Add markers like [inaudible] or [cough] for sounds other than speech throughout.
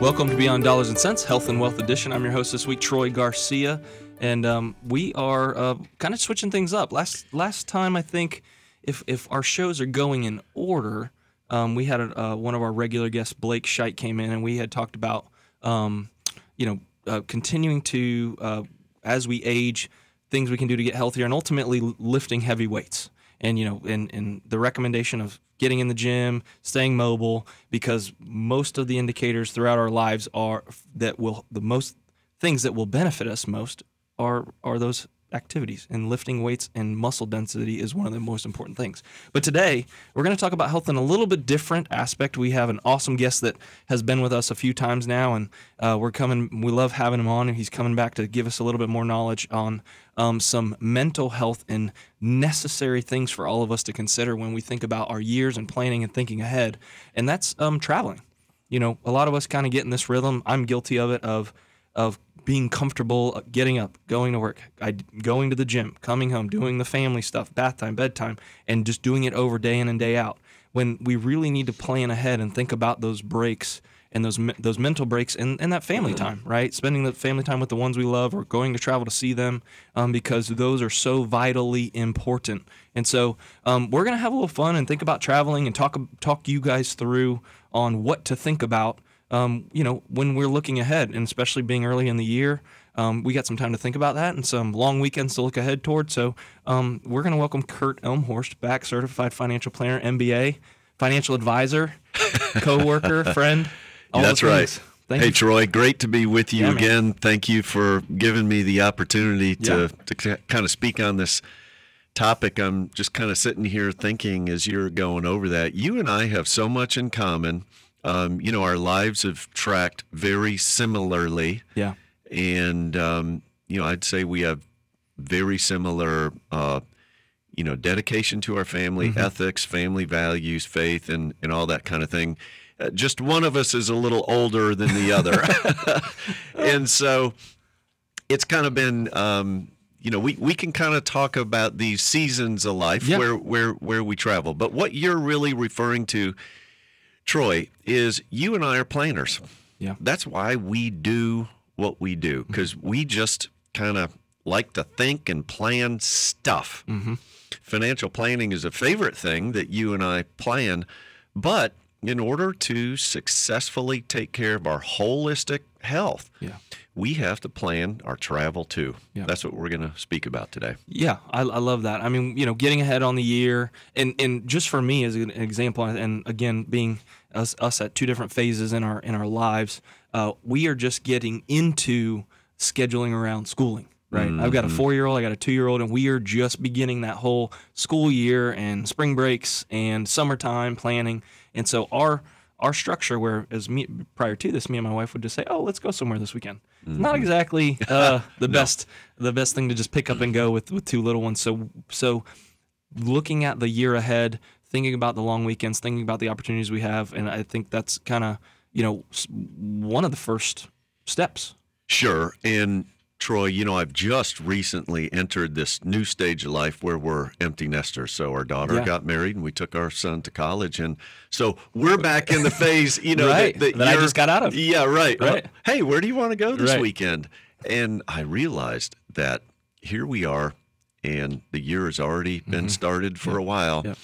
Welcome to Beyond Dollars and Sense, Health and Wealth Edition. I'm your host this week, Troy Garcia, and um, we are uh, kind of switching things up. Last last time, I think, if if our shows are going in order, um, we had a, uh, one of our regular guests, Blake Scheit, came in, and we had talked about, um, you know, uh, continuing to uh, as we age, things we can do to get healthier, and ultimately lifting heavy weights. And you know, and and the recommendation of getting in the gym, staying mobile, because most of the indicators throughout our lives are that will the most things that will benefit us most are are those activities and lifting weights and muscle density is one of the most important things. But today, we're going to talk about health in a little bit different aspect. We have an awesome guest that has been with us a few times now, and uh, we're coming. We love having him on, and he's coming back to give us a little bit more knowledge on um, some mental health and necessary things for all of us to consider when we think about our years and planning and thinking ahead. And that's um, traveling. You know, a lot of us kind of get in this rhythm. I'm guilty of it. Of of being comfortable uh, getting up, going to work, I, going to the gym, coming home, doing the family stuff, bath time, bedtime, and just doing it over day in and day out. When we really need to plan ahead and think about those breaks and those those mental breaks and, and that family mm-hmm. time, right? Spending the family time with the ones we love or going to travel to see them um, because those are so vitally important. And so um, we're going to have a little fun and think about traveling and talk talk you guys through on what to think about um, you know, when we're looking ahead, and especially being early in the year, um, we got some time to think about that and some long weekends to look ahead toward. So um, we're going to welcome Kurt Elmhorst back, certified financial planner, MBA, financial advisor, [laughs] co-worker, friend. That's right. Thank hey you. Troy, great to be with you yeah, again. Man. Thank you for giving me the opportunity to, yeah. to kind of speak on this topic. I'm just kind of sitting here thinking as you're going over that. You and I have so much in common um, you know, our lives have tracked very similarly. Yeah. And, um, you know, I'd say we have very similar, uh, you know, dedication to our family, mm-hmm. ethics, family values, faith, and, and all that kind of thing. Just one of us is a little older than the other. [laughs] and so it's kind of been, um, you know, we, we can kind of talk about these seasons of life yeah. where, where, where we travel. But what you're really referring to Troy, is you and I are planners. Yeah. That's why we do what we do because mm-hmm. we just kind of like to think and plan stuff. Mm-hmm. Financial planning is a favorite thing that you and I plan, but in order to successfully take care of our holistic health, yeah. we have to plan our travel too. Yeah. That's what we're going to speak about today. Yeah, I, I, love that. I mean, you know, getting ahead on the year, and and just for me as an example, and again, being us, us at two different phases in our in our lives, uh, we are just getting into scheduling around schooling right? Mm-hmm. I've got a mm-hmm. four year old, I got a two year old, and we are just beginning that whole school year and spring breaks and summertime planning. And so our our structure, where as me prior to this, me and my wife would just say, "Oh, let's go somewhere this weekend." Mm-hmm. Not exactly uh, [laughs] the no. best the best thing to just pick up and go with with two little ones. So so looking at the year ahead, thinking about the long weekends, thinking about the opportunities we have, and I think that's kind of you know one of the first steps. Sure, and Troy, you know, I've just recently entered this new stage of life where we're empty nesters. So our daughter yeah. got married and we took our son to college. And so we're back in the phase, you know, right. that, that, that I just got out of. Yeah, right. right. Well, hey, where do you want to go this right. weekend? And I realized that here we are, and the year has already been mm-hmm. started for a while, yep.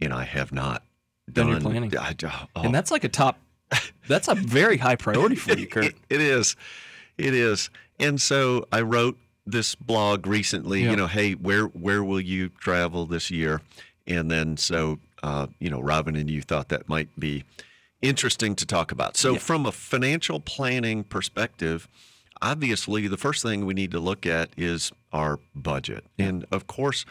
and I have not done, done your planning. I, oh. And that's like a top, that's a very high priority for you, [laughs] Kurt. it, it is. It is. And so I wrote this blog recently, yeah. you know, hey, where where will you travel this year? And then so uh, you know, Robin and you thought that might be interesting to talk about. So yeah. from a financial planning perspective, obviously the first thing we need to look at is our budget. Yeah. And of course,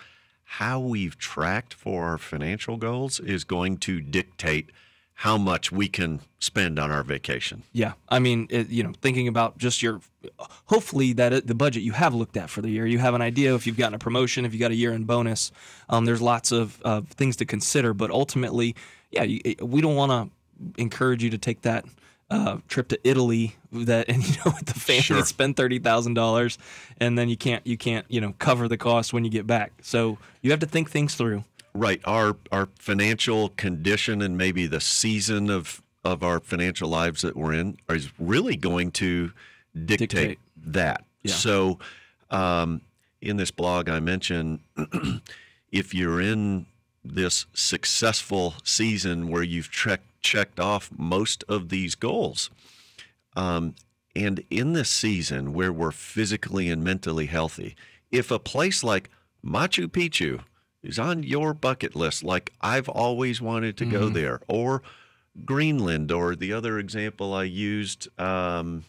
how we've tracked for our financial goals is going to dictate how much we can spend on our vacation. Yeah, I mean, it, you know, thinking about just your, hopefully that it, the budget you have looked at for the year, you have an idea if you've gotten a promotion, if you got a year-end bonus. Um, there's lots of uh, things to consider, but ultimately, yeah, you, we don't want to encourage you to take that uh, trip to Italy that [laughs] and you know with the family sure. spend thirty thousand dollars and then you can't you can't you know cover the cost when you get back. So you have to think things through. Right. Our our financial condition and maybe the season of of our financial lives that we're in is really going to dictate, Dictate. that. Yeah. So, um, in this blog, I mentioned [clears throat] if you're in this successful season where you've check, checked off most of these goals, um, and in this season where we're physically and mentally healthy, if a place like Machu Picchu is on your bucket list, like I've always wanted to go there, or Greenland, or the other example I used, um,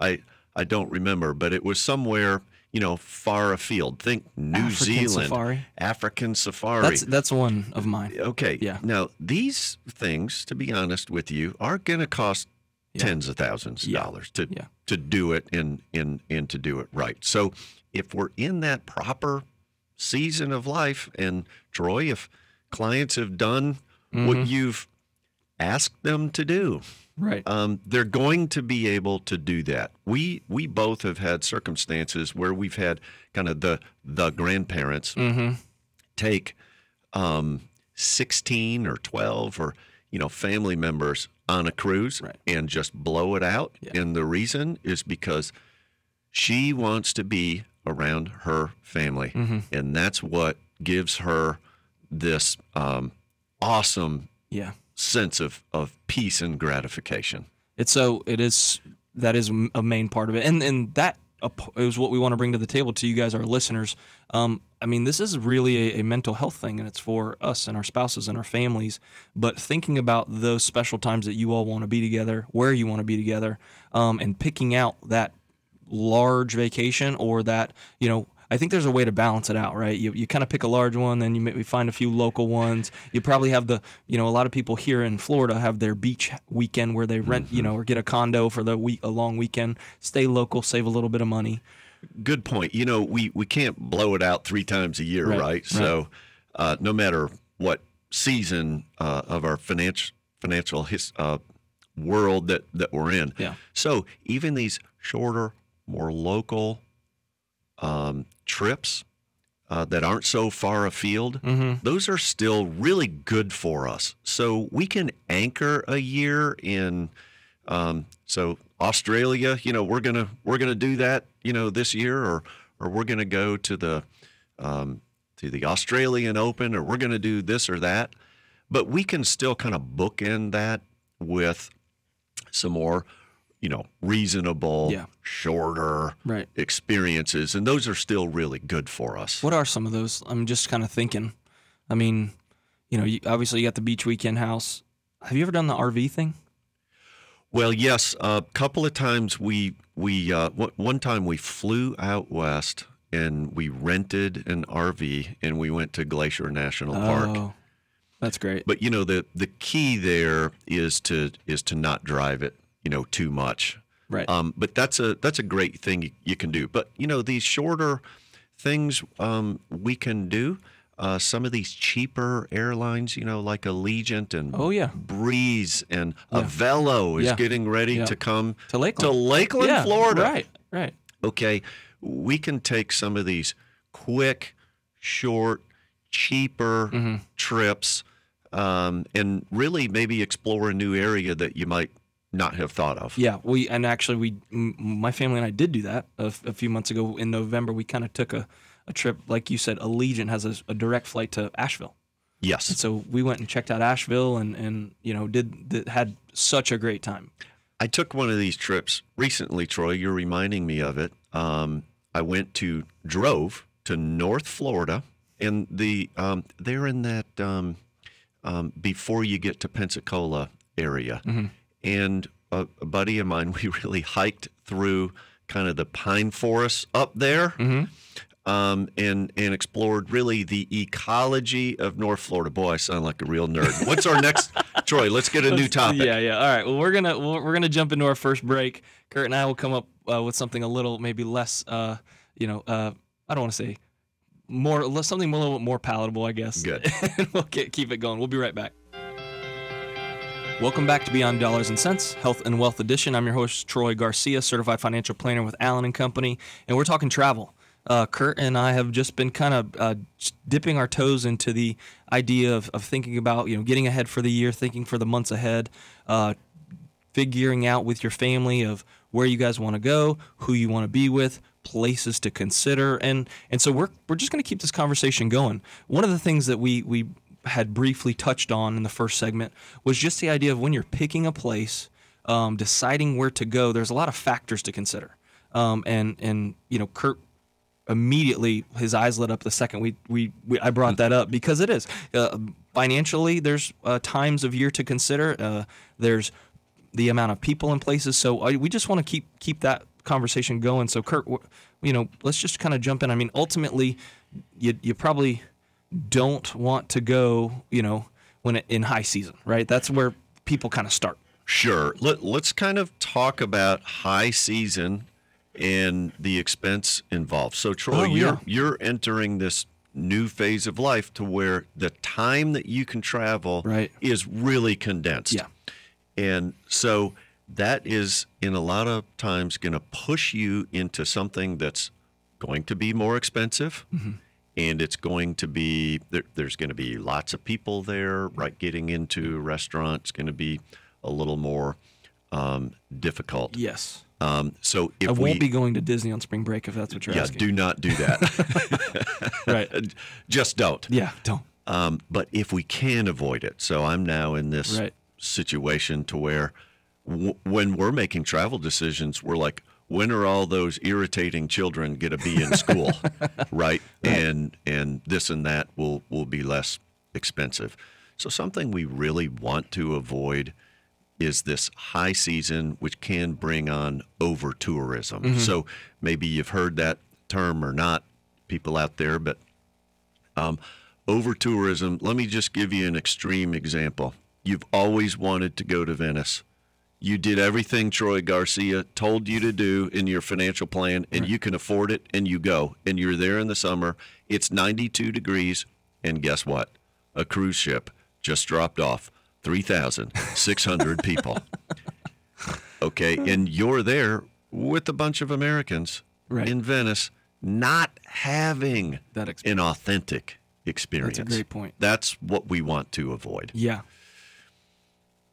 I I don't remember, but it was somewhere you know far afield. Think New African Zealand, safari. African safari. That's that's one of mine. Okay. Yeah. Now these things, to be honest with you, are going to cost Yeah. tens of thousands of Yeah. dollars to Yeah. to do it and and and to do it right. So if we're in that proper season of life, and Troy, if clients have done Mm-hmm. what you've asked them to do, Right. um, they're going to be able to do that. We we both have had circumstances where we've had kind of the the grandparents Mm-hmm. take um, 16 or 12 or you know family members on a cruise Right. and just blow it out Yeah. and the reason is because she wants to be around her family Mm-hmm. and that's what gives her this um, awesome Yeah. sense of, of peace and gratification It's so it is, that is a main part of it, and and that is what we want to bring to the table to you guys, our listeners. Um, I mean, this is really a, a mental health thing, and it's for us and our spouses and our families. But thinking about those special times that you all want to be together, where you want to be together, um, and picking out that large vacation or that you know. I think there's a way to balance it out, right? You, you kind of pick a large one, then you maybe find a few local ones. You probably have the, you know, a lot of people here in Florida have their beach weekend where they rent, you know, or get a condo for the week, a long weekend, stay local, save a little bit of money. good point. You know, we we can't blow it out three times a year, Right, right? right. So, uh, no matter what season uh, of our financial financial his, uh, world that that we're in, Yeah. So even these shorter, more local um, trips uh, that aren't so far afield, Mm-hmm. those are still really good for us. So we can anchor a year in. Um, so Australia, you know, we're gonna we're gonna do that, you know, this year, or or we're gonna go to the um, to the Australian Open, or we're gonna do this or that. But we can still kind of bookend that with some more, you know, reasonable, Yeah. shorter Right. experiences, and those are still really good for us. What are some of those? I'm just kind of thinking. I mean, you know, you, obviously you got the beach weekend house. Have you ever done the RV thing? Well, yes, a couple of times we we uh, one- one time we flew out west and we rented an RV and we went to Glacier National Park. Oh, that's great. But you know the the key there is to is to not drive it, you know, too much. Right. Um, but that's a that's a great thing you, can do. But you know these shorter things um, we can do. Uh, some of these cheaper airlines, you know, like Allegiant and Oh, yeah. Breeze and Avelo is Yeah. getting ready Yeah. to come To Lakeland. to Lakeland, yeah, Florida. Right. Right. Okay, we can take some of these quick, short, cheaper Mm-hmm. trips, um, and really maybe explore a new area that you might not have thought of. Yeah, we and actually we, m- my family and I did do that a, f- a few months ago in November. We kind of took a, a trip, like you said. Allegiant has a, a direct flight to Asheville, and Yes. so we went and checked out Asheville, and and you know did, had such a great time. I took one of these trips recently, Troy. You're reminding me of it. Um, I went to drove to North Florida, and the um, they're in that um, um, before you get to Pensacola area, and a, a buddy of mine, [laughs] we really hiked through kind of the pine forests up there. Um, and and explored really the ecology of North Florida. Boy, I sound like a real nerd. What's our next, [laughs] Troy? Let's get a new topic. Yeah, yeah. All right. Well, we're gonna we're, we're gonna jump into our first break. Kurt and I will come up uh, with something a little maybe less, uh, you know, uh, I don't want to say more, something a little bit more palatable, I guess. Good. and [laughs] we'll get, keep it going. We'll be right back. Welcome back to Beyond Dollars and Sense, Health and Wealth Edition. I'm your host Troy Garcia, certified financial planner with Allen and Company, and we're talking travel. Uh, Kurt and I have just been kind of uh, dipping our toes into the idea of, of thinking about you know getting ahead for the year, thinking for the months ahead, uh, figuring out with your family of where you guys want to go, who you want to be with, places to consider, and and so we're we're just going to keep this conversation going. One of the things that we we had briefly touched on in the first segment was just the idea of when you're picking a place, um, deciding where to go. There's a lot of factors to consider, um, and and you know Kurt immediately his eyes lit up the second we, we, we I brought that up because it is uh, financially there's uh, times of year to consider. Uh, there's the amount of people in places. So I, we just want to keep keep that conversation going. So Kurt you know let's just kind of jump in. I mean ultimately you you probably don't want to go you know when it, in high season right that's where people kind of start sure Let, let's kind of talk about high season and the expense involved. So Troy, Oh, you're yeah. you're entering this new phase of life to where the time that you can travel Right. is really condensed. Yeah. And so that is in a lot of times going to push you into something that's going to be more expensive. Mm-hmm. And it's going to be there, there's going to be lots of people there, right? Getting into a restaurant is going to be a little more um, difficult. yes Um, so if I won't be going to Disney on spring break if that's what you're yeah, asking do not do that. [laughs] [laughs] right Just don't. yeah don't Um, but if we can avoid it, so I'm now in this Right. situation to where w- when we're making travel decisions, we're like, when are all those irritating children going to be in school, [laughs] right? And and this and that will will be less expensive. So something we really want to avoid is this high season, which can bring on over tourism. So maybe you've heard that term or not, people out there, but um, over tourism. Let me just give you an extreme example. You've always wanted to go to Venice. You did everything Troy Garcia told you to do in your financial plan, and you can afford it, and you go. And you're there in the summer. It's 92 degrees, and guess what? A cruise ship just dropped off 3,600 people. [laughs] Okay, and you're there with a bunch of Americans Right. in Venice, not having That ex- an authentic experience. That's a great point. That's what we want to avoid. Yeah.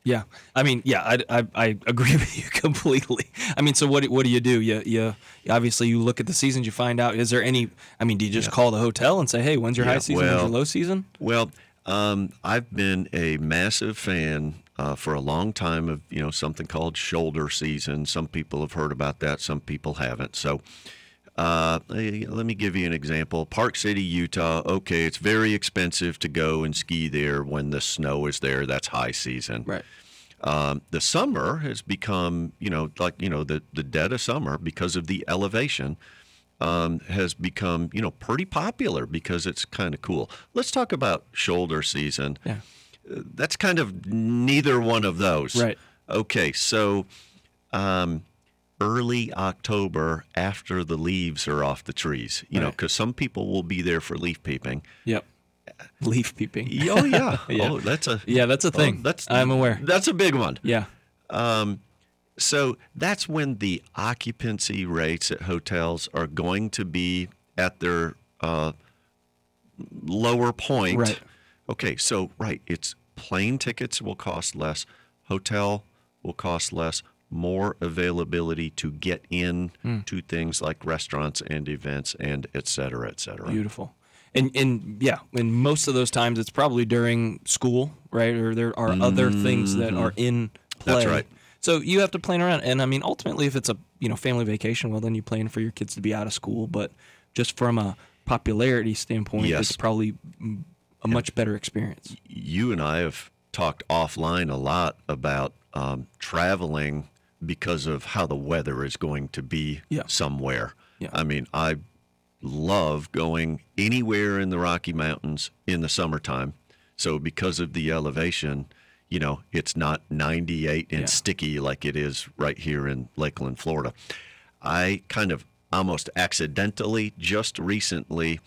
Yeah. I mean, yeah, I, I, I agree [laughs] with you completely. I mean, so what, do- what do you do? You, you, obviously you look at the seasons, you find out, is there any, I mean, do you just call the hotel and say, hey, when's your Yeah, high season, when's your low season? Well, um, I've been a massive fan uh, for a long time of you know something called shoulder season. Some people have heard about that, some people haven't. So. Uh, let me give you an example. Park City, Utah. Okay, it's very expensive to go and ski there when the snow is there. That's high season. Right. Um, the summer has become, you know, like you know, the the dead of summer because of the elevation um, has become, you know, pretty popular because it's kind of cool. Let's talk about shoulder season. Yeah. That's kind of neither one of those. Right. Okay, so um, early October after the leaves are off the trees, you know, because some people will be there for leaf peeping. Yep. Leaf peeping. Oh yeah. [laughs] Yeah. Oh, that's a Yeah, that's a oh, thing. that's I'm aware. That's a big one. Yeah. Um, So that's when the occupancy rates at hotels are going to be at their uh, lower point. Right. Okay, so right, it's plane tickets will cost less, hotel will cost less, more availability to get in Hmm. to things like restaurants and events and et cetera, et cetera. Beautiful. And and yeah, and most of those times it's probably during school, right? Or there are other things that are in play. Mm-hmm. That's right. So you have to plan around. And I mean, ultimately, if it's a you know family vacation, well, then you plan for your kids to be out of school. But just from a popularity standpoint, Yes. it's probably mm, a much better experience. you and I have talked offline a lot about um, traveling because of how the weather is going to be Yeah. somewhere. Yeah. I mean, I love going anywhere in the Rocky Mountains in the summertime. So because of the elevation, you know, it's not 98 and Yeah. sticky like it is right here in Lakeland, Florida. I kind of almost accidentally just recently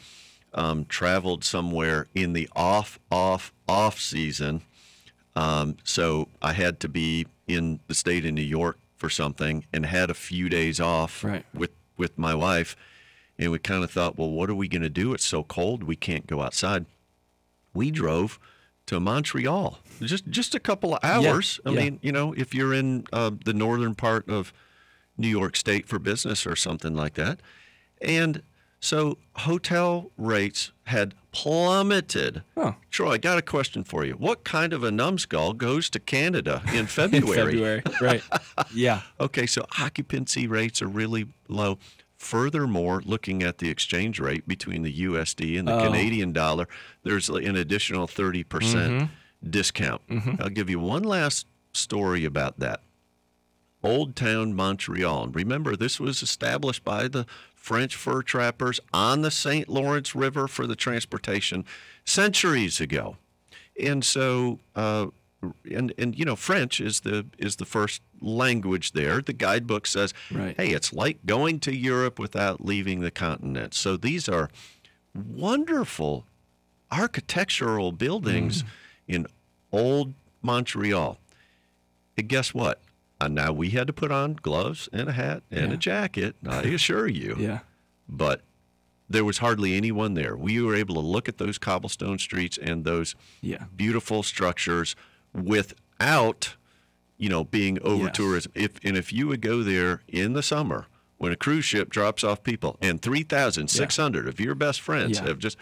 um, traveled somewhere in the off, off, off season. Um, so I had to be in the state of New York for something and had a few days off Right. with, with my wife. And we kind of thought, well, what are we going to do? It's so cold, we can't go outside. We drove to Montreal. Just just a couple of hours. Yeah, I yeah. mean, you know, if you're in uh, the northern part of New York State for business or something like that, and so hotel rates had plummeted. Oh. Troy, I got a question for you. What kind of a numbskull goes to Canada in [laughs] [laughs] February? In February, right? Yeah. [laughs] Okay, so occupancy rates are really low. Furthermore, looking at the exchange rate between the USD and the Oh. Canadian dollar, there's an additional 30% Mm-hmm. discount. I'll give you one last story about that. Old Town Montreal. Remember, this was established by the French fur trappers on the St. Lawrence River for the transportation centuries ago. And so, uh, and and you know, French is the is the first language there. The guidebook says, Right. "Hey, it's like going to Europe without leaving the continent." So these are wonderful architectural buildings in old Montreal. And guess what? Uh, now we had to put on gloves and a hat and Yeah. a jacket. I assure [laughs] you Yeah. but there was hardly anyone there. We were able to look at those cobblestone streets and those Yeah. beautiful structures without, you know, being over Yes. tourism. If and if you would go there in the summer when a cruise ship drops off people and 3,600 of your best friends Yeah. have just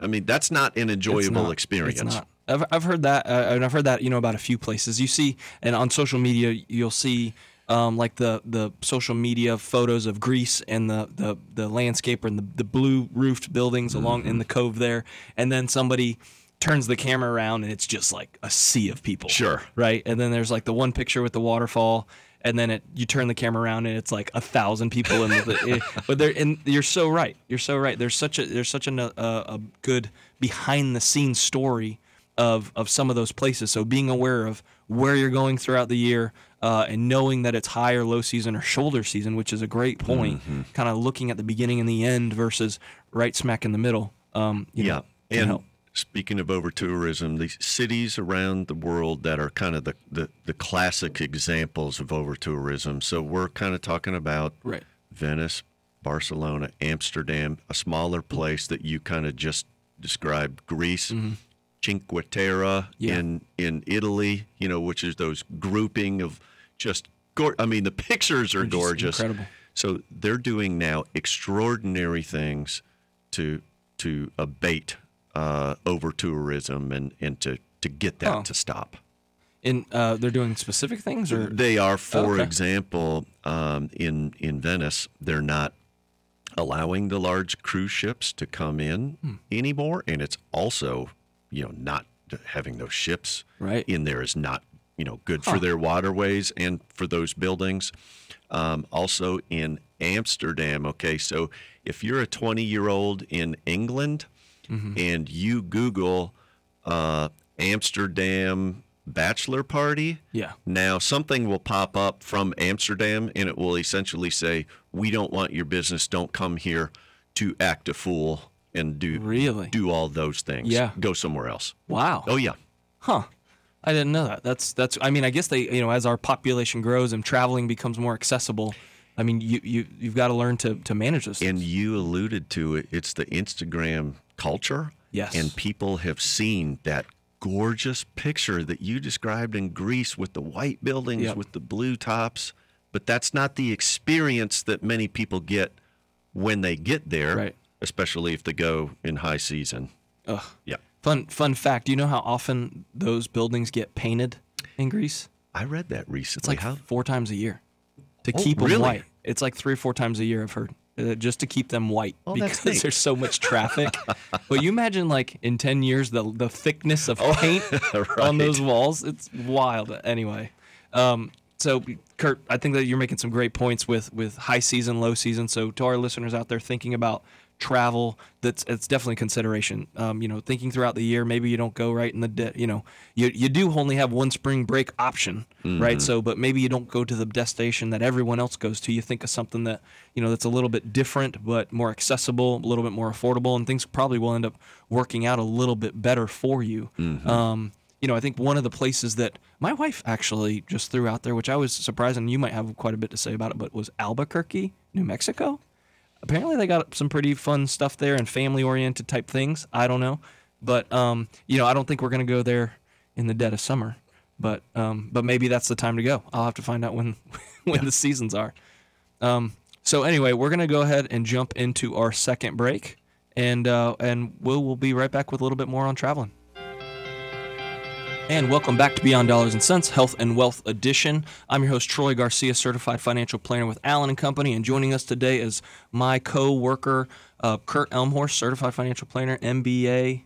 I mean, that's not an enjoyable not. experience. I've, I've heard that, uh, and I've heard that you know about a few places. You see, and on social media, you'll see um, like the the social media photos of Greece and the the, the landscape and the, the blue roofed buildings along Mm-hmm. in the cove there, and then somebody turns the camera around and it's just like a sea of people. Sure. Right, and then there's like the one picture with the waterfall. And then it, you turn the camera around and it's like a thousand people in the, it, but there and you're so right. You're so right. There's such a there's such a, a, a good behind the scenes story of of some of those places. So being aware of where you're going throughout the year uh, and knowing that it's high or low season or shoulder season, which is a great point. Mm-hmm. Kind of looking at the beginning and the end versus right smack in the middle. Um, you yeah. know, and help. speaking of over tourism, the cities around the world that are kind of the, the, the classic examples of over tourism. So we're kind of talking about Right. Venice, Barcelona, Amsterdam, a smaller place that you kind of just described, Greece. Cinque Terre. Yeah. in in Italy, you know, which is those grouping of just gor- I mean, the pictures are They're gorgeous. incredible. So they're doing now extraordinary things to to abate uh, over tourism and and to to get that Oh. to stop. In uh, they're doing specific things or They are, for Okay. example, um, in in Venice, they're not allowing the large cruise ships to come in Hmm. anymore, and it's also, you know, not having those ships Right. in there is not, you know, good for their waterways and for those buildings. Um, also in Amsterdam, okay, so if you're a 20 year old in England Mm-hmm. and you Google uh, Amsterdam bachelor party, yeah. now something will pop up from Amsterdam and it will essentially say, "We don't want your business. Don't come here to act a fool and do Really? do all those things. Yeah. Go somewhere else." Wow. Oh yeah. Huh. I didn't know that. That's that's. I mean, I guess they, you know, as our population grows and traveling becomes more accessible, I mean, you you you've got to learn to to manage this. And you alluded to it. It's the Instagram culture. Yes. And people have seen that gorgeous picture that you described in Greece with the white buildings Yep. with the blue tops. But that's not the experience that many people get when they get there, Right. Especially if they go in high season. Ugh. Yeah. Fun fun fact. Do you know how often those buildings get painted in Greece? I read that recently. It's like How? four times a year to Oh, keep them really? white. It's like three or four times a year. I've heard. Uh, just to keep them white Oh, because there's so much traffic. [laughs] but you imagine like in 10 years the the thickness of [laughs] paint on Right. those walls. It's wild. Anyway, um, so Kurt, I think that you're making some great points with with high season, low season. So to our listeners out there thinking about travel, that's it's definitely consideration. Um, you know, thinking throughout the year, maybe you don't go right in the de- you know you you do only have one spring break option, right? So, but maybe you don't go to the destination that everyone else goes to. You think of something that you know that's a little bit different but more accessible, a little bit more affordable, and things probably will end up working out a little bit better for you. Um, you know, I think one of the places that my wife actually just threw out there, which I was surprised, and you might have quite a bit to say about it, but was Albuquerque, New Mexico. Apparently, they got some pretty fun stuff there and family-oriented type things. I don't know. But um, you know, I don't think we're gonna go there in the dead of summer. But um, but maybe that's the time to go. I'll have to find out when [laughs] when yeah. the seasons are. Um, so anyway, we're gonna go ahead and jump into our second break, and uh, and we'll we'll be right back with a little bit more on traveling. And welcome back to Beyond Dollars and Sense Health and Wealth Edition. I'm your host Troy Garcia, certified financial planner with Allen and Company, and joining us today is my co-worker uh, Kurt Elmhorst, certified financial planner, MBA,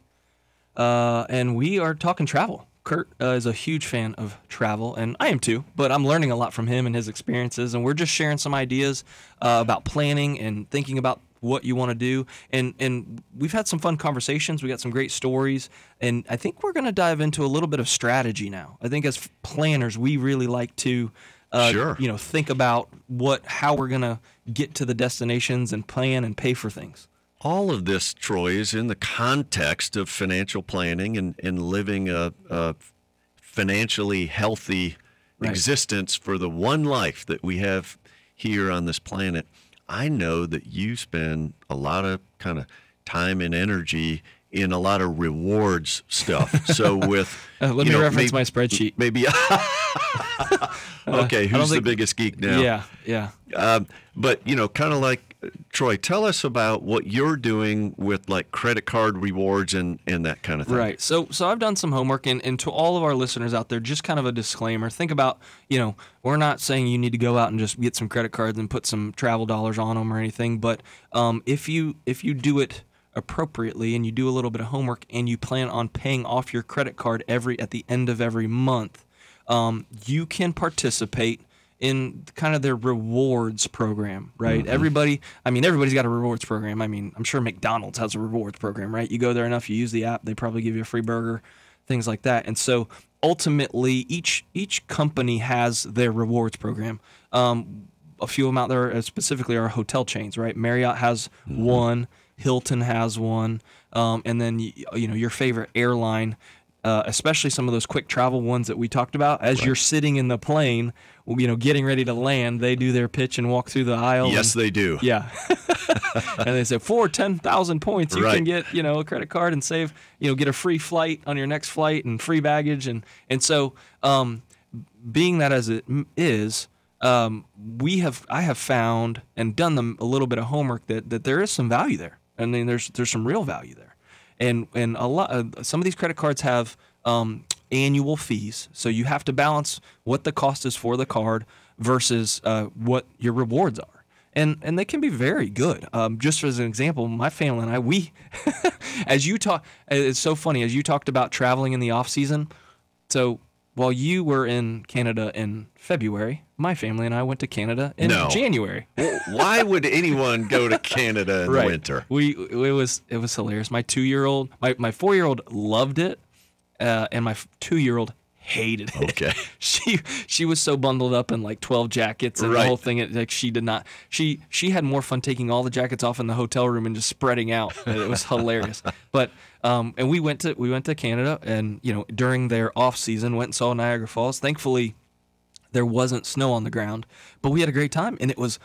uh, and we are talking travel. Kurt uh, is a huge fan of travel, and I am too. But I'm learning a lot from him and his experiences, and we're just sharing some ideas uh, about planning and thinking about what you want to do. And and we've had some fun conversations. We got some great stories, and I think we're going to dive into a little bit of strategy now. I think as planners, we really like to. Uh, sure. You know, think about what how we're gonna get to the destinations and plan and pay for things. All of this, Troy, is in the context of financial planning and, and living a, a financially healthy right. existence for the one life that we have here on this planet. I know that you spend a lot of kind of time and energy in a lot of rewards stuff. [laughs] So with uh, let me know, reference maybe, my spreadsheet. Maybe [laughs] okay. Who's think, the biggest geek now? Yeah, yeah. Um, but you know, kind of like Troy, tell us about what you're doing with like credit card rewards and, and that kind of thing. Right. So so I've done some homework and, and to all of our listeners out there, just kind of a disclaimer. Think about, you know, we're not saying you need to go out and just get some credit cards and put some travel dollars on them or anything, but um, if you if you do it appropriately and you do a little bit of homework and you plan on paying off your credit card every at the end of every month, um, you can participate in kind of their rewards program, right? Mm-hmm. Everybody, I mean, everybody's got a rewards program. I mean, I'm sure McDonald's has a rewards program, right? You go there enough, you use the app, they probably give you a free burger, things like that. And so ultimately, each each company has their rewards program. Um, a few of them out there, uh, specifically, are hotel chains, right? Marriott has mm-hmm. one, Hilton has one, um, and then you know your favorite airline uh, especially some of those quick travel ones that we talked about. As right. you're sitting in the plane, you know, getting ready to land, they do their pitch and walk through the aisle. Yes, and, they do. [laughs] Yeah, and they say for ten thousand points, you right. can get you know a credit card and save you know get a free flight on your next flight and free baggage and and so um, being that as it is. Um, we have I have found and done them a little bit of homework that, that there is some value there. I mean, there's there's some real value there and and a lot uh, some of these credit cards have um, annual fees, so you have to balance what the cost is for the card versus uh, what your rewards are. And, and they can be very good. Um, just as an example, my family and I, we, [laughs] as you talk, it's so funny as you talked about traveling in the off season. So while you were in Canada in February, my family and I went to Canada in no. January. [laughs] Why would anyone go to Canada in right. winter? We it was it was hilarious. My two year old, my my four year old loved it, uh, and my two year old hated it. Okay. [laughs] she she was so bundled up in like 12 jackets and right. the whole thing it, like she did not she she had more fun taking all the jackets off in the hotel room and just spreading out. [laughs] It was hilarious. But um and we went to we went to Canada and you know during their off season went and saw Niagara Falls. Thankfully there wasn't snow on the ground, but we had a great time and it was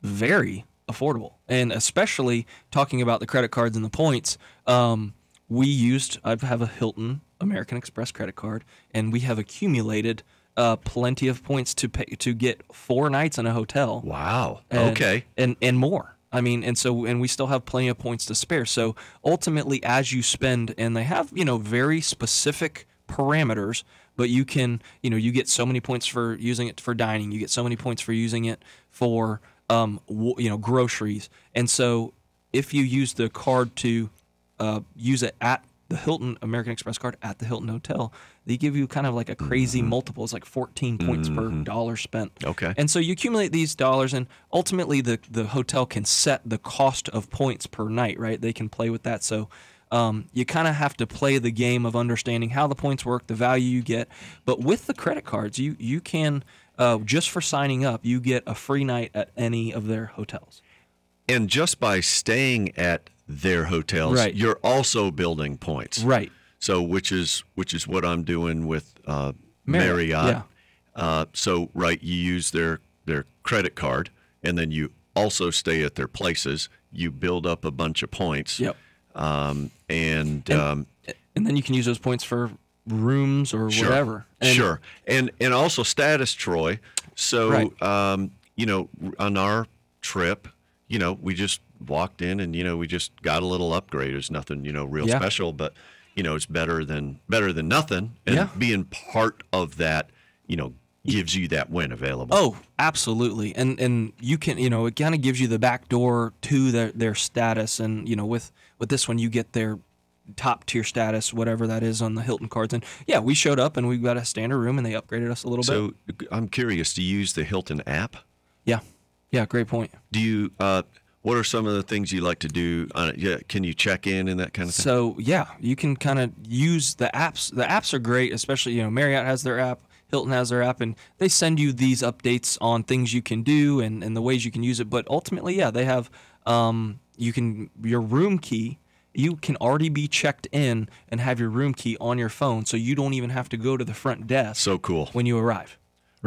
very affordable. And especially talking about the credit cards and the points, um we used I have a Hilton American Express credit card, and we have accumulated uh, plenty of points to pay to get four nights in a hotel. Wow. And, okay. And and more. I mean, and so and we still have plenty of points to spare. So ultimately, as you spend, and they have you know very specific parameters, but you can you know you get so many points for using it for dining. You get so many points for using it for um, you know groceries. And so if you use the card to uh, use it at the Hilton American Express card at the Hilton Hotel, they give you kind of like a crazy mm-hmm. multiple. It's like 14 points mm-hmm. per dollar spent. Okay. And so you accumulate these dollars, and ultimately the, the hotel can set the cost of points per night, right? They can play with that. So um, you kind of have to play the game of understanding how the points work, the value you get. But with the credit cards, you, you can, uh, just for signing up, you get a free night at any of their hotels. And just by staying at their hotels, right. you're also building points. Right. So which is which is what I'm doing with uh, Marriott. Marriott. Yeah. Uh, so right, you use their their credit card, and then you also stay at their places. You build up a bunch of points. Yep. um, and, um, And then you can use those points for rooms or whatever. And sure, and and also status, Troy. So, Right. um, you know, on our trip, you know, we just walked in and you know we just got a little upgrade. It's nothing, you know, real Yeah. special, but you know, it's better than better than nothing. And Yeah. being part of that, you know, gives you that win available. Oh, absolutely. And and you can, you know, it kind of gives you the back door to their their status and, you know, with with this one you get their top tier status whatever that is on the Hilton cards and yeah, we showed up and we got a standard room and they upgraded us a little bit. So I'm curious. Do you use the Hilton app? Yeah. Yeah, great point. Do you? Uh, what are some of the things you like to do? On it? Yeah, can you check in and that kind of thing? So yeah, you can kind of use the apps. The apps are great, especially you know Marriott has their app, Hilton has their app, and they send you these updates on things you can do and, and the ways you can use it. But ultimately, yeah, they have um, you can your room key. You can already be checked in and have your room key on your phone, so you don't even have to go to the front desk so cool. when you arrive.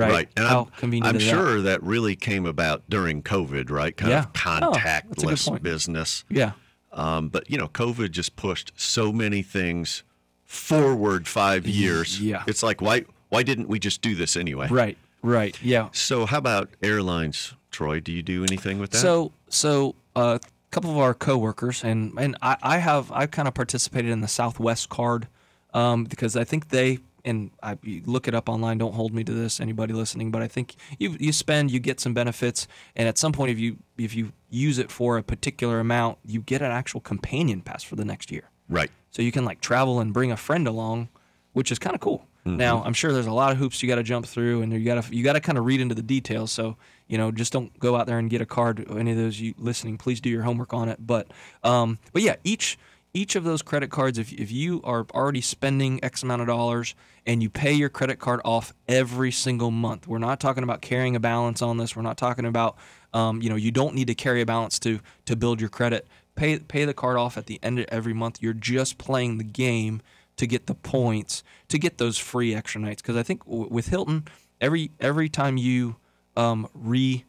Right. And How I'm, convenient I'm is that? sure that? really came about during COVID, right? Kind Yeah. of Oh, contactless point. business. Yeah. Um, but you know, COVID just pushed so many things forward five years. Yeah. It's like why why didn't we just do this anyway? Right. Right. Yeah. So how about airlines, Troy? Do you do anything with that? So, so uh, a couple of our coworkers and and I, I have I kind of participated in the Southwest card um, because I think they and I look it up online. Don't hold me to this, anybody listening, but I think you you spend, you get some benefits, and at some point, if you if you use it for a particular amount, you get an actual companion pass for the next year. right. So you can like travel and bring a friend along, which is kind of cool. Mm-hmm. Now I'm sure there's a lot of hoops you got to jump through, and you got to you got to kind of read into the details. So you know, just don't go out there and get a card. Any of those you listening, please do your homework on it. But um, but yeah, each each of those credit cards, if if you are already spending X amount of dollars and you pay your credit card off every single month, we're not talking about carrying a balance on this. We're not talking about um, you know you don't need to carry a balance to to build your credit pay pay the card off at the end of every month. You're just playing the game to get the points to get those free extra nights. Because I think w- with Hilton, every every time you um, re,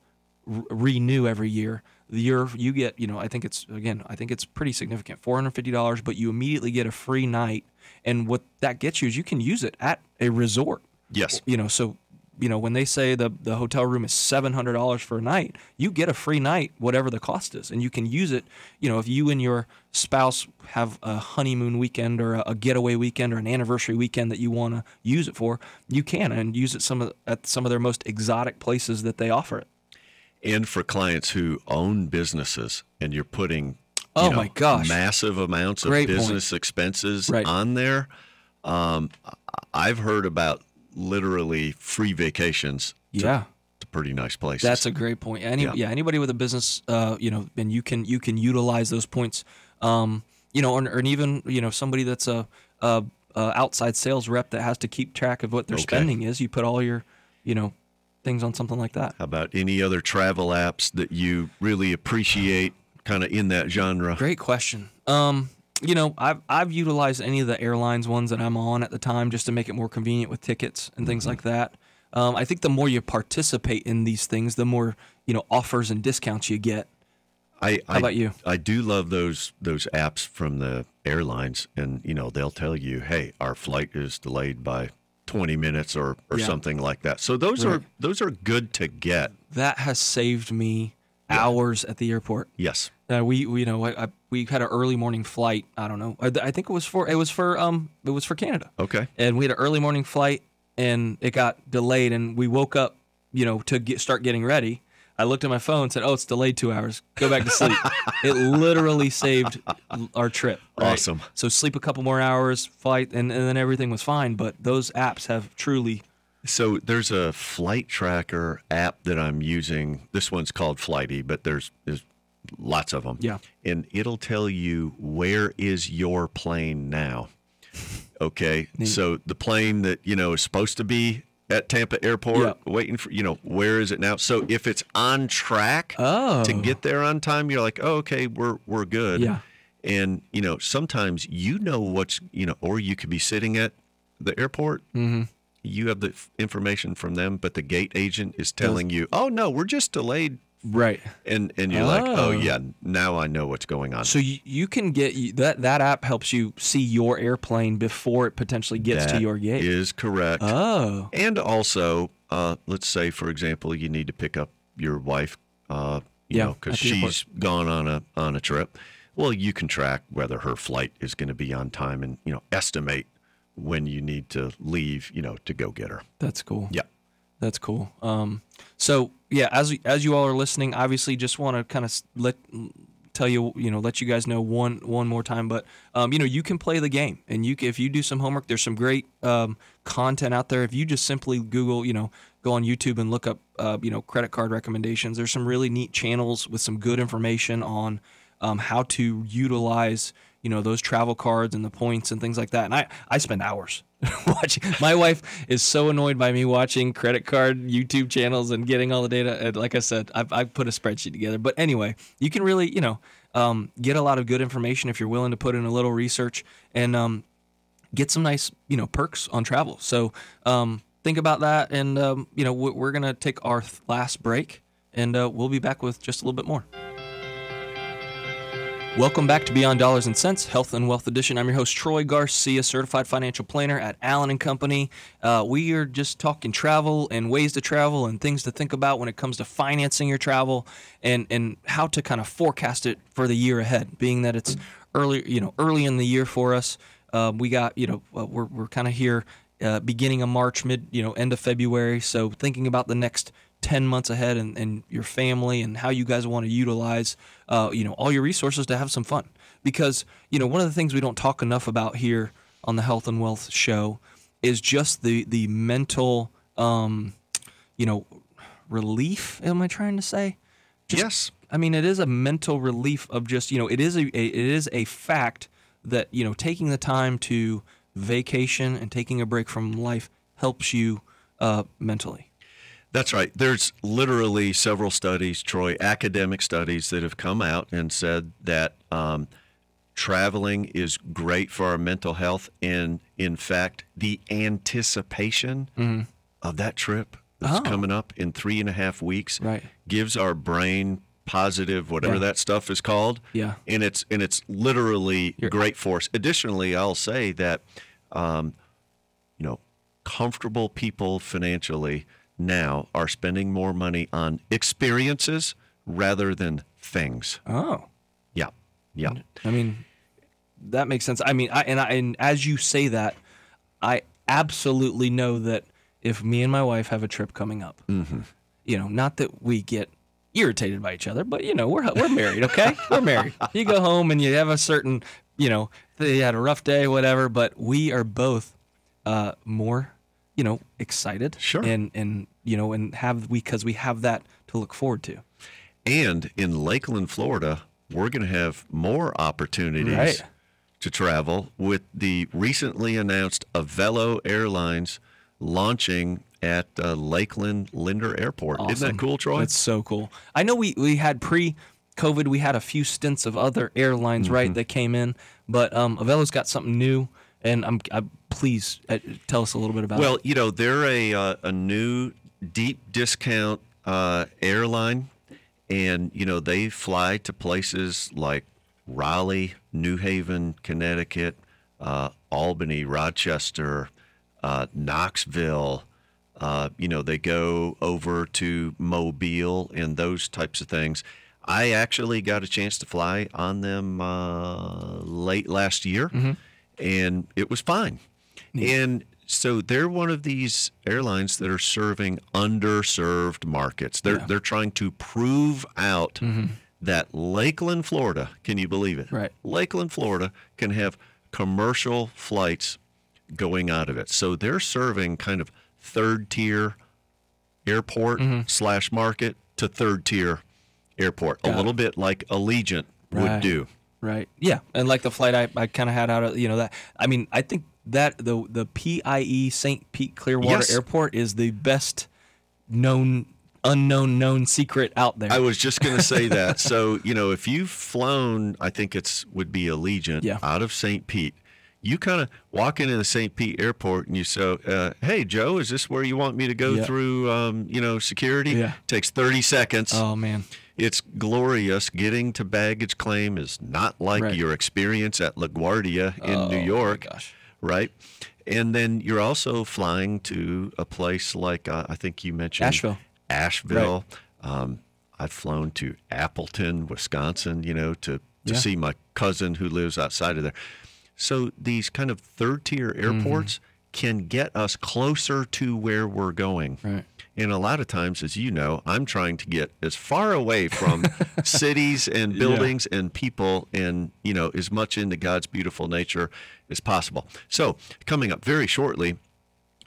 re- renew every year, year you get you know I think it's again I think it's pretty significant four hundred fifty dollars, but you immediately get a free night. And what that gets you is you can use it at a resort. Yes. You know, so you know when they say the the hotel room is seven hundred dollars for a night, you get a free night, whatever the cost is, and you can use it. You know, if you and your spouse have a honeymoon weekend or a, a getaway weekend or an anniversary weekend that you want to use it for, you can and use it some of at some of their most exotic places that they offer it. And for clients who own businesses and you're putting you Oh know, my gosh. massive amounts Great of point. business expenses Right. on there. Um, I've heard about literally free vacations to, Yeah. to pretty nice places. That's a great point. Any, Yeah. yeah. anybody with a business, uh, you know, and you can you can utilize those points, um, you know, or, or even you know somebody that's a, a, a outside sales rep that has to keep track of what their Okay. spending is. You put all your, you know, things on something like that. How about any other travel apps that you really appreciate, kind of in that genre? Great question. Um, you know, I've I've utilized any of the airlines ones that I'm on at the time just to make it more convenient with tickets and things like that. Um, I think the more you participate in these things, the more you know offers and discounts you get. I, How I, about you? I do love those those apps from the airlines, and you know they'll tell you, "Hey, our flight is delayed by 20 minutes," or or Yeah. something like that. So those are those are good to get. That has saved me hours at the airport. Yes. Uh, we, we, you know, I, I, we had an early morning flight. I don't know. I, I think it was for it was for um it was for Canada. Okay. and we had an early morning flight and it got delayed and we woke up you know to get, start getting ready i looked at my phone and said oh it's delayed two hours go back to sleep [laughs] it literally saved our trip right? Awesome. so sleep a couple more hours flight and, and then everything was fine but those apps have truly So there's a flight tracker app that I'm using. This one's called Flighty, but there's there's lots of them. Yeah. And it'll tell you where is your plane now. Okay. So the plane that, you know, is supposed to be at Tampa Airport Yeah. waiting for, you know, where is it now? So if it's on track oh to get there on time, you're like, oh, okay, we're we're good. Yeah. And you know, sometimes you know what's you know, or you could be sitting at the airport. Mhm. You have the information from them, but the gate agent is telling you, "Oh no, we're just delayed Right. and and you're like, Oh. oh yeah, now I know what's going on. So you, you can get that that app helps you see your airplane before it potentially gets to your gate. is correct. oh. And also, uh, let's say, for example, you need to pick up your wife, uh, you Yeah, know, because at the airport. she's gone on a on a trip. Well, you can track whether her flight is going to be on time, and you know, estimate when you need to leave, you know, to go get her. That's cool. Yeah. That's cool. Um, so yeah, as as you all are listening, obviously, just want to kind of let tell you, you know, let you guys know one one more time. But um, you know, you can play the game, and you if you do some homework, there's some great um, content out there. If you just simply Google, you know, go on YouTube and look up, uh, you know, credit card recommendations. There's some really neat channels with some good information on um, how to utilize you know those travel cards and the points and things like that. And i i spend hours [laughs] watching. My wife is so annoyed by me watching credit card youtube channels and getting all the data. And like i said i've, I've put a spreadsheet together. But anyway you can really you know um, get a lot of good information if you're willing to put in a little research and um, get some nice you know perks on travel. So um, think about that and um, you know we- we're gonna take our last break and uh, we'll be back with just a little bit more Welcome back to Beyond Dollars and Sense, Health and Wealth Edition. I'm your host Troy Garcia, certified financial planner at Allen and Company. Uh, we are just talking travel and ways to travel and things to think about when it comes to financing your travel and and how to kind of forecast it for the year ahead. Being that it's early, you know, early in the year for us, um, we got you know uh, we're we're kind of here uh, beginning of March, mid you know end of February. So thinking about the next 10 months ahead and, and your family and how you guys want to utilize uh, you know all your resources to have some fun because you know one of the things we don't talk enough about here on the health and wealth show is just the the mental um, you know relief am i trying to say yes. I mean, it is a mental relief of just you know, it is a, a it is a fact that you know taking the time to vacation and taking a break from life helps you uh, mentally. That's right. There's literally several studies, Troy, academic studies that have come out and said that um, traveling is great for our mental health. And in fact, the anticipation of that trip that's Mm-hmm. Oh. coming up in three and a half weeks Right. gives our brain positive whatever Yeah. that stuff is called Yeah. and it's and it's literally You're- great for us additionally i'll say that um, you know, comfortable people financially now are spending more money on experiences rather than things. Oh, Yeah. Yeah. I mean, that makes sense. I mean, I, and I, and as you say that, I absolutely know that if me and my wife have a trip coming up, you know, not that we get irritated by each other, but you know, we're we're married, okay? [laughs] we're married. You go home and you have a certain, you know, they had a rough day, whatever, but we are both uh, more, you know, excited, Sure. and and you know, and have we because we have that to look forward to. And in Lakeland, Florida, we're going to have more opportunities Right. to travel with the recently announced Avelo Airlines launching at uh, Lakeland Linder Airport. Isn't that cool, Troy? That's so cool. I know we, we had pre COVID, we had a few stints of other airlines, Mm-hmm. right, that came in, but um, Avelo's got something new, and I'm, I, please uh, tell us a little bit about Well, it. Well, you know, they're a uh, a new deep discount uh, airline, and you know they fly to places like Raleigh, New Haven, Connecticut, uh, Albany, Rochester, uh, Knoxville. Uh, you know, they go over to Mobile and those types of things. I actually got a chance to fly on them uh, late last year, and it was fine. And so they're one of these airlines that are serving underserved markets. They're they're trying to prove out mm-hmm. that Lakeland, Florida, can you believe it? Right. Lakeland, Florida can have commercial flights going out of it. So they're serving kind of third tier airport mm-hmm. slash market to third tier airport. a little bit like Allegiant would do. Right. Yeah, and like the flight I, I kind of had out of you know that I mean I think that the the PIE St. Pete Clearwater Yes. Airport is the best known unknown known secret out there. I was just going to say that. So, you know, if you've flown, I think it's would be Allegiant Yeah. out of St. Pete, you kind of walk into the St. Pete Airport and you say, uh, "Hey, Joe, is this where you want me to go Yeah. through, um, you know, security?" Yeah. Takes 30 seconds. Oh man. It's glorious. Getting to baggage claim is not like Right. your experience at LaGuardia in Oh, New my York, gosh. Right? And then you're also flying to a place like uh, I think you mentioned Asheville. Asheville. Um, I've flown to Appleton, Wisconsin, you know, to to Yeah. see my cousin who lives outside of there. So these kind of third tier airports Mm-hmm. can get us closer to where we're going. Right. And a lot of times, as you know, I'm trying to get as far away from [laughs] cities and buildings and people and, you know, as much into God's beautiful nature as possible. So, coming up very shortly,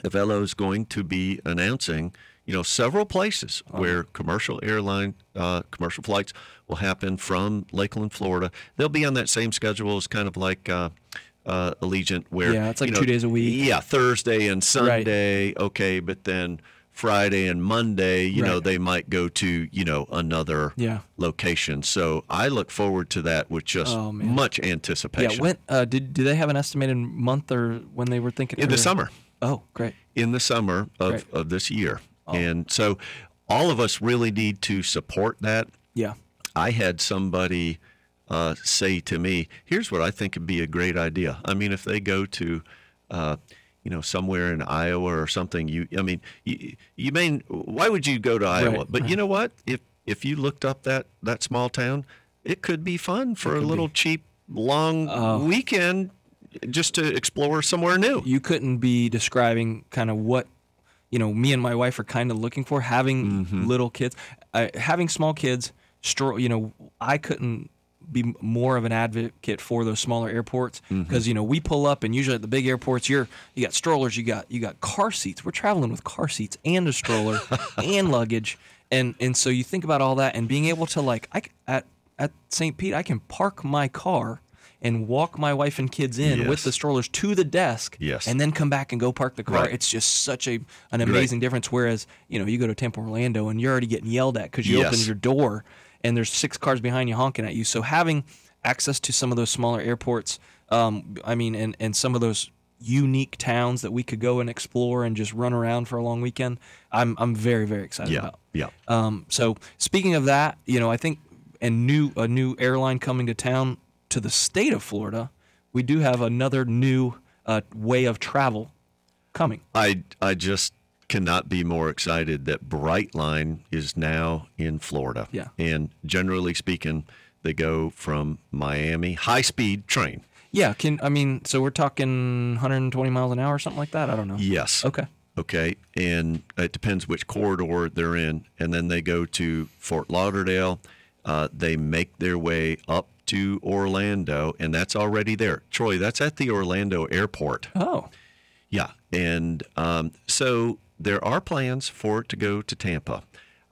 Avelo is going to be announcing, you know, several places where commercial airline, uh, commercial flights will happen from Lakeland, Florida. They'll be on that same schedule as kind of like uh, uh, Allegiant, where Yeah, it's like you know, two days a week. Yeah, Thursday and Sunday, okay, but then Friday and Monday, you know, they might go to you know another Yeah. location. So I look forward to that with just Oh, much Yeah. anticipation. When uh, did do they have an estimated month or when they were thinking in the summer. Oh, great. in the summer of, Great. of this year. Oh. And so all of us really need to support that. Yeah. I had somebody uh, say to me, here's what I think would be a great idea. I mean, if they go to, uh, you know, somewhere in Iowa or something, you, I mean, you, you may, why would you go to Iowa? Right, but you know what? If, if you looked up that, that small town, it could be fun for a little be. cheap, long Oh. weekend just to explore somewhere new. You couldn't be describing kind of what you know me and my wife are kind of looking for having Mm-hmm. little kids, uh, having small kids. Stro- you know, I couldn't be more of an advocate for those smaller airports Mm-hmm. because you know we pull up and usually at the big airports you're you got strollers, you got you got car seats. We're traveling with car seats and a stroller [laughs] and luggage, and and so you think about all that and being able to like I, at at St. Pete I can park my car. And walk my wife and kids in with the strollers to the desk, Yes. and then come back and go park the car. Right. It's just such a an amazing difference. Whereas you know you go to Tampa, Orlando, and you're already getting yelled at because you Yes. open your door and there's six cars behind you honking at you. So having access to some of those smaller airports, um, I mean, and and some of those unique towns that we could go and explore and just run around for a long weekend, I'm I'm very very excited Yeah. about. Yeah. Um, so speaking of that, you know, I think and new a new airline coming to town to the state of Florida, we do have another new uh, way of travel coming. I I just cannot be more excited that Brightline is now in Florida. Yeah. And generally speaking, they go from Miami high speed train. Yeah, can I mean? So we're talking 120 miles an hour, or something like that. I don't know. Yes. Okay. Okay. And it depends which corridor they're in. And then they go to Fort Lauderdale. Uh, they make their way up to Orlando, and that's already there. Troy, that's at the Orlando airport. Oh, Yeah, and um, so there are plans for it to go to Tampa.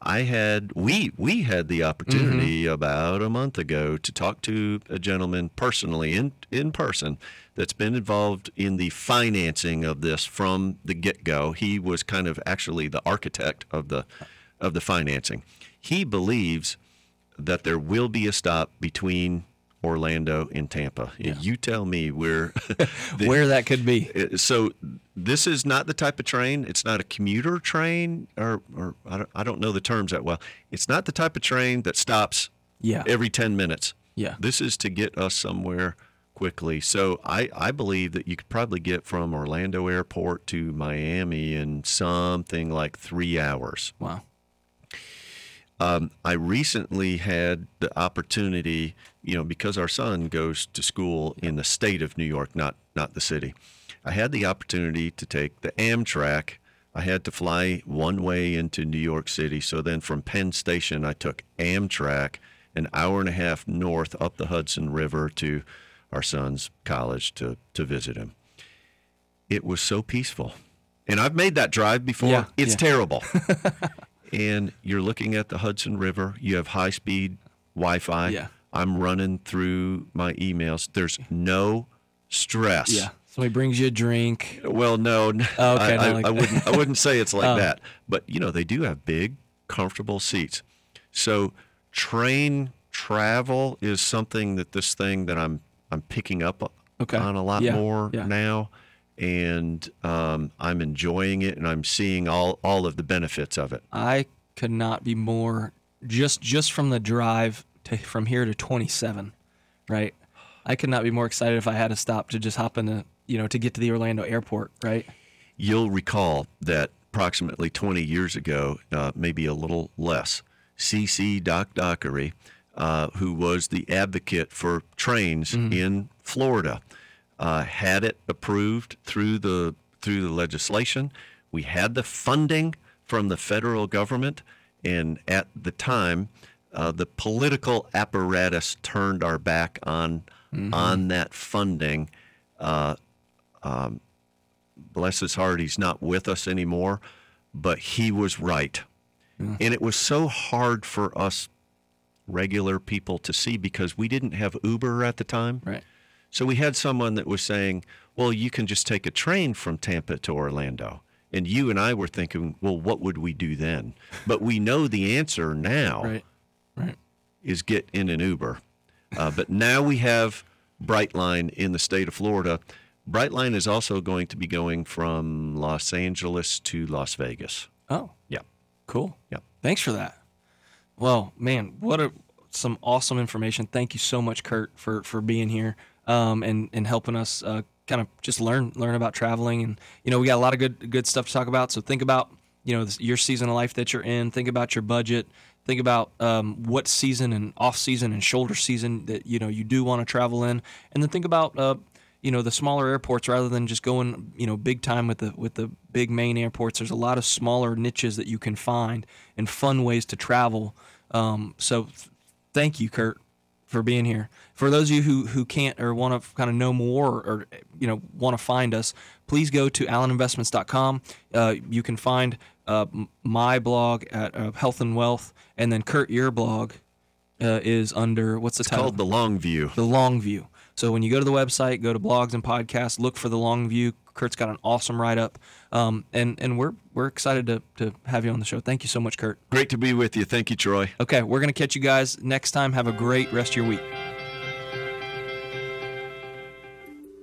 I had we we had the opportunity mm-hmm. about a month ago to talk to a gentleman personally in in person that's been involved in the financing of this from the get go. He was kind of actually the architect of the of the financing. He believes that there will be a stop between Orlando and Tampa. You tell me where [laughs] [laughs] the- where that could be. uh, so this is not the type of train. It's not a commuter train, or, or I, don't, I don't know the terms that well. It's not the type of train that stops Yeah. every 10 minutes. Yeah. This is to get us somewhere quickly. So I, I believe that you could probably get from Orlando Airport to Miami in something like three hours. Wow. Um, I recently had the opportunity, you know, because our son goes to school in the state of New York, not not the city. I had the opportunity to take the Amtrak. I had to fly one way into New York City. So then from Penn Station, I took Amtrak an hour and a half north up the Hudson River to our son's college to, to visit him. It was so peaceful. And I've made that drive before. Yeah, it's yeah. terrible. [laughs] and you're looking at the Hudson River. You have high speed Wi Fi. Yeah. I'm running through my emails. There's no stress. Yeah. Somebody brings you a drink. Well, no, Oh, [laughs] okay, I, I, like I wouldn't. I wouldn't say it's like [laughs] Oh. that. But you know, they do have big, comfortable seats. So train travel is something that this thing that I'm I'm picking up Okay. on a lot Yeah, more yeah. now, and um, I'm enjoying it, and I'm seeing all all of the benefits of it. I could not be more just just from the drive to from here to 27, right? I could not be more excited if I had to stop to just hop in the you know to get to the Orlando airport, right? You'll recall that approximately 20 years ago, uh, maybe a little less, CC Doc Dockery, uh, who was the advocate for trains in Florida, uh, had it approved through the through the legislation. We had the funding from the federal government, and at the time, uh, the political apparatus turned our back on on that funding. Uh, bless his heart, he's not with us anymore, but he was right. And it was so hard for us regular people to see because we didn't have Uber at the time. Right. So we had someone that was saying, well, you can just take a train from Tampa to Orlando. And you and I were thinking, well, what would we do then? But we know the answer now Right. Right. is get in an Uber. Uh, but now we have Brightline in the state of Florida. Brightline is also going to be going from Los Angeles to Las Vegas. Oh, Yeah. cool. Yeah. Thanks for that. Well, man, what a some awesome information. Thank you so much, Kurt, for for being here um, and and helping us uh, kind of just learn learn about traveling. And you know, we got a lot of good good stuff to talk about. So think about you know this, your season of life that you're in. Think about your budget. Think about um, what season and off season and shoulder season that you know you do want to travel in, and then think about uh, you know the smaller airports rather than just going you know big time with the with the big main airports. There's a lot of smaller niches that you can find and fun ways to travel. Um, so th- thank you, Kurt, for being here. For those of you who who can't or want to kind of know more or you know want to find us, please go to alleninvestments.com. Uh, you can find uh, my blog at uh, Health and Wealth, and then Kurt, your blog uh, is under what's the title? It's called the Long View. the long view. So when you go to the website, go to blogs and podcasts, look for the long view. Kurt's got an awesome write up, um, and and we're we're excited to to have you on the show. Thank you so much, Kurt. Great to be with you. Thank you, Troy. Okay, we're gonna catch you guys next time. Have a great rest of your week.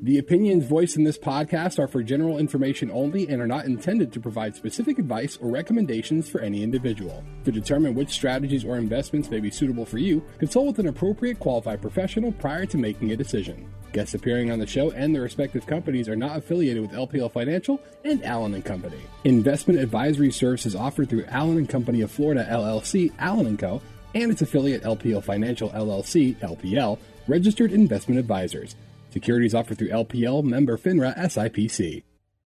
The opinions voiced in this podcast are for general information only and are not intended to provide specific advice or recommendations for any individual. To determine which strategies or investments may be suitable for you, consult with an appropriate qualified professional prior to making a decision. Guests appearing on the show and their respective companies are not affiliated with LPL Financial and Allen and Company. Investment advisory services offered through Allen and Company of Florida LLC, Allen and Co, and its affiliate LPL Financial LLC, LPL, registered investment advisors. Securities offered through LPL member FINRA SIPC.